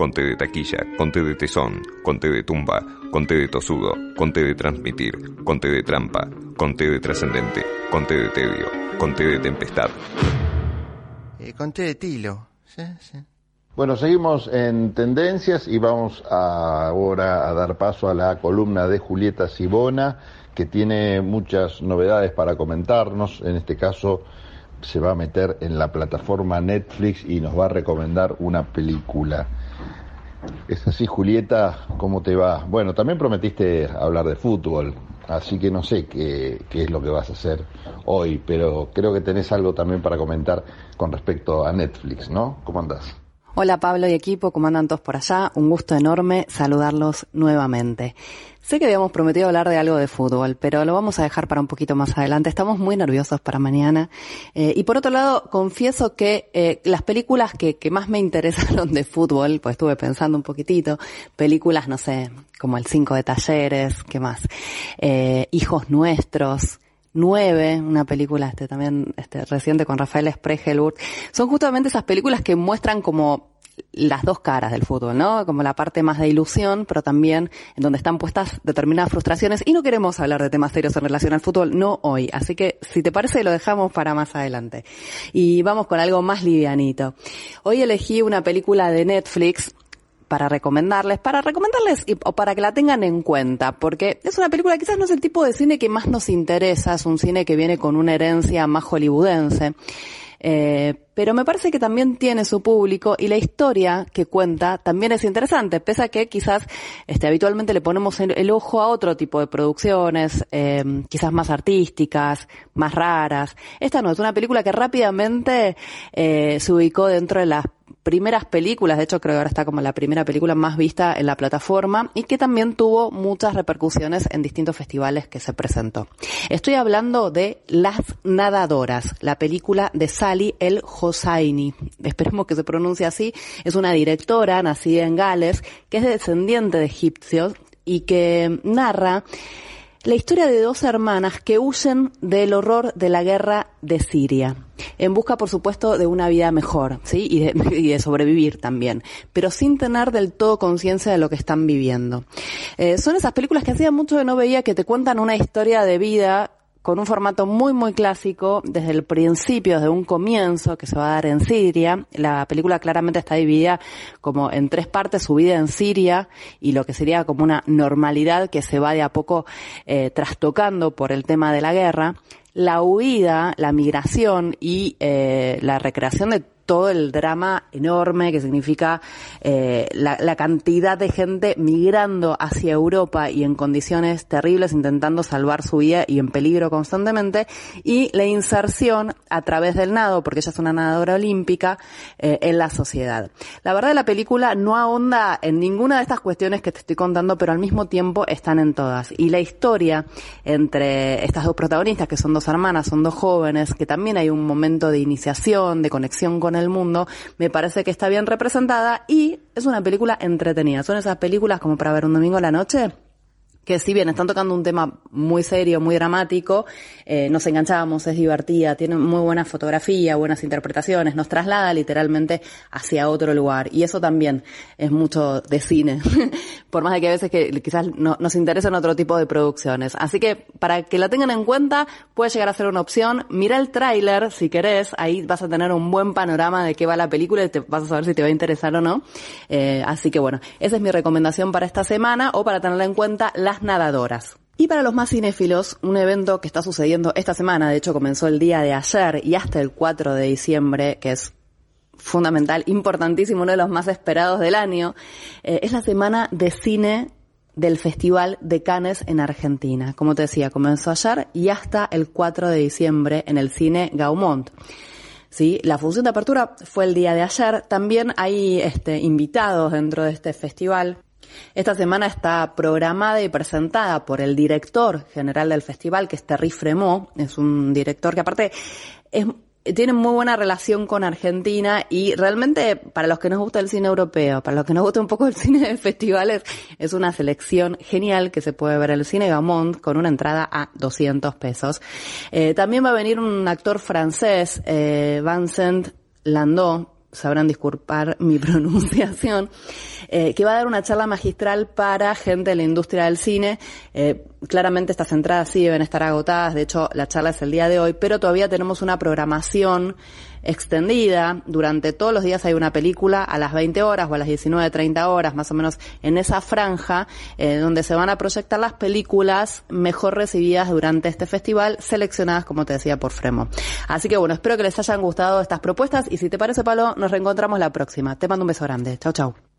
conté de taquilla, conté de tesón, conté de tumba, conté de tosudo, conté de transmitir, conté de trampa, conté de trascendente, conté de tedio, conté de tempestad. Eh, conté de tilo. Sí, sí. Bueno, seguimos en tendencias y vamos ahora a dar paso a la columna de Julieta Sibona, que tiene muchas novedades para comentarnos. En este caso, se va a meter en la plataforma Netflix y nos va a recomendar una película. Es así, Julieta, ¿cómo te va? Bueno, también prometiste hablar de fútbol, así que no sé qué, qué, es lo que vas a hacer hoy, pero creo que tenés algo también para comentar con respecto a Netflix, ¿no? ¿Cómo andás? Hola Pablo y equipo, ¿cómo andan todos por allá? Un gusto enorme saludarlos nuevamente. Sé que habíamos prometido hablar de algo de fútbol, pero lo vamos a dejar para un poquito más adelante. Estamos muy nerviosos para mañana. Eh, y por otro lado, confieso que eh, las películas que, más me interesaron de fútbol, pues estuve pensando un poquitito, películas, no sé, como El Cinco de Talleres, ¿qué más? Eh, Hijos Nuestros, Nueve, una película este también este reciente con Rafael Spregelburg, son justamente esas películas que muestran como las dos caras del fútbol, ¿no? Como la parte más de ilusión, pero también en donde están puestas determinadas frustraciones. Y no queremos hablar de temas serios en relación al fútbol, no hoy. Así que, si te parece, lo dejamos para más adelante. Y vamos con algo más livianito. Hoy elegí una película de Netflix para recomendarles, para recomendarles y, o para que la tengan en cuenta, porque es una película quizás no es el tipo de cine que más nos interesa, es un cine que viene con una herencia más hollywoodense. Eh, pero me parece que también tiene su público y la historia que cuenta también es interesante, pese a que quizás este, habitualmente le ponemos el, el ojo a otro tipo de producciones, eh, quizás más artísticas, más raras. Esta no, es una película que rápidamente eh, se ubicó dentro de las primeras películas, de hecho creo que ahora está como la primera película más vista en la plataforma y que también tuvo muchas repercusiones en distintos festivales que se presentó. Estoy hablando de Las Nadadoras, la película de Sally El Hosseini. Esperemos que se pronuncie así. Es una directora nacida en Gales que es descendiente de egipcios y que narra la historia de dos hermanas que huyen del horror de la guerra de Siria, en busca, por supuesto, de una vida mejor, ¿sí? Y de, y de sobrevivir también, pero sin tener del todo conciencia de lo que están viviendo. Eh, son esas películas que hacía mucho que no veía que te cuentan una historia de vida con un formato muy muy clásico desde el principio, desde un comienzo que se va a dar en Siria. La película claramente está dividida como en tres partes, su vida en Siria y lo que sería como una normalidad que se va de a poco eh, trastocando por el tema de la guerra. La huida, la migración y eh, la recreación de todo el drama enorme que significa eh, la, la, cantidad de gente migrando hacia Europa y en condiciones terribles intentando salvar su vida y en peligro constantemente y la inserción a través del nado, porque ella es una nadadora olímpica, eh, en la sociedad. La verdad la película no ahonda en ninguna de estas cuestiones que te estoy contando, pero al mismo tiempo están en todas. Y la historia entre estas dos protagonistas, que son dos hermanas, son dos jóvenes, que también hay un momento de iniciación, de conexión con el mundo, me parece que está bien representada y es una película entretenida. Son esas películas como para ver un domingo a la noche que si bien están tocando un tema muy serio, muy dramático, eh, nos enganchamos, es divertida, tiene muy buena fotografía, buenas interpretaciones, nos traslada literalmente hacia otro lugar. Y eso también es mucho de cine, por más de que a veces que quizás no, nos interesen otro tipo de producciones. Así que para que la tengan en cuenta, puede llegar a ser una opción. Mira el tráiler si querés, ahí vas a tener un buen panorama de qué va la película y te vas a saber si te va a interesar o no. Eh, así que bueno, esa es mi recomendación para esta semana o para tenerla en cuenta las nadadoras. Y para los más cinéfilos, un evento que está sucediendo esta semana, de hecho comenzó el día de ayer y hasta el 4 de diciembre, que es fundamental, importantísimo, uno de los más esperados del año, eh, es la semana de cine del Festival de Cannes en Argentina. Como te decía, comenzó ayer y hasta el 4 de diciembre en el cine Gaumont. ¿sí? La función de apertura fue el día de ayer. También hay este, invitados dentro de este festival. Esta semana está programada y presentada por el director general del festival, que es Terry Fremont. Es un director que aparte es, tiene muy buena relación con Argentina y realmente para los que nos gusta el cine europeo, para los que nos gusta un poco el cine de festivales, es una selección genial que se puede ver en el cine Gamont con una entrada a 200 pesos. Eh, también va a venir un actor francés, eh, Vincent Landau, sabrán disculpar mi pronunciación, eh, que va a dar una charla magistral para gente de la industria del cine. Eh, claramente estas entradas sí deben estar agotadas, de hecho la charla es el día de hoy, pero todavía tenemos una programación extendida. Durante todos los días hay una película a las 20 horas o a las 19.30 horas, más o menos en esa franja, eh, donde se van a proyectar las películas mejor recibidas durante este festival, seleccionadas, como te decía, por Fremo. Así que bueno, espero que les hayan gustado estas propuestas y si te parece, Palo, nos reencontramos la próxima. Te mando un beso grande. Chau, chau.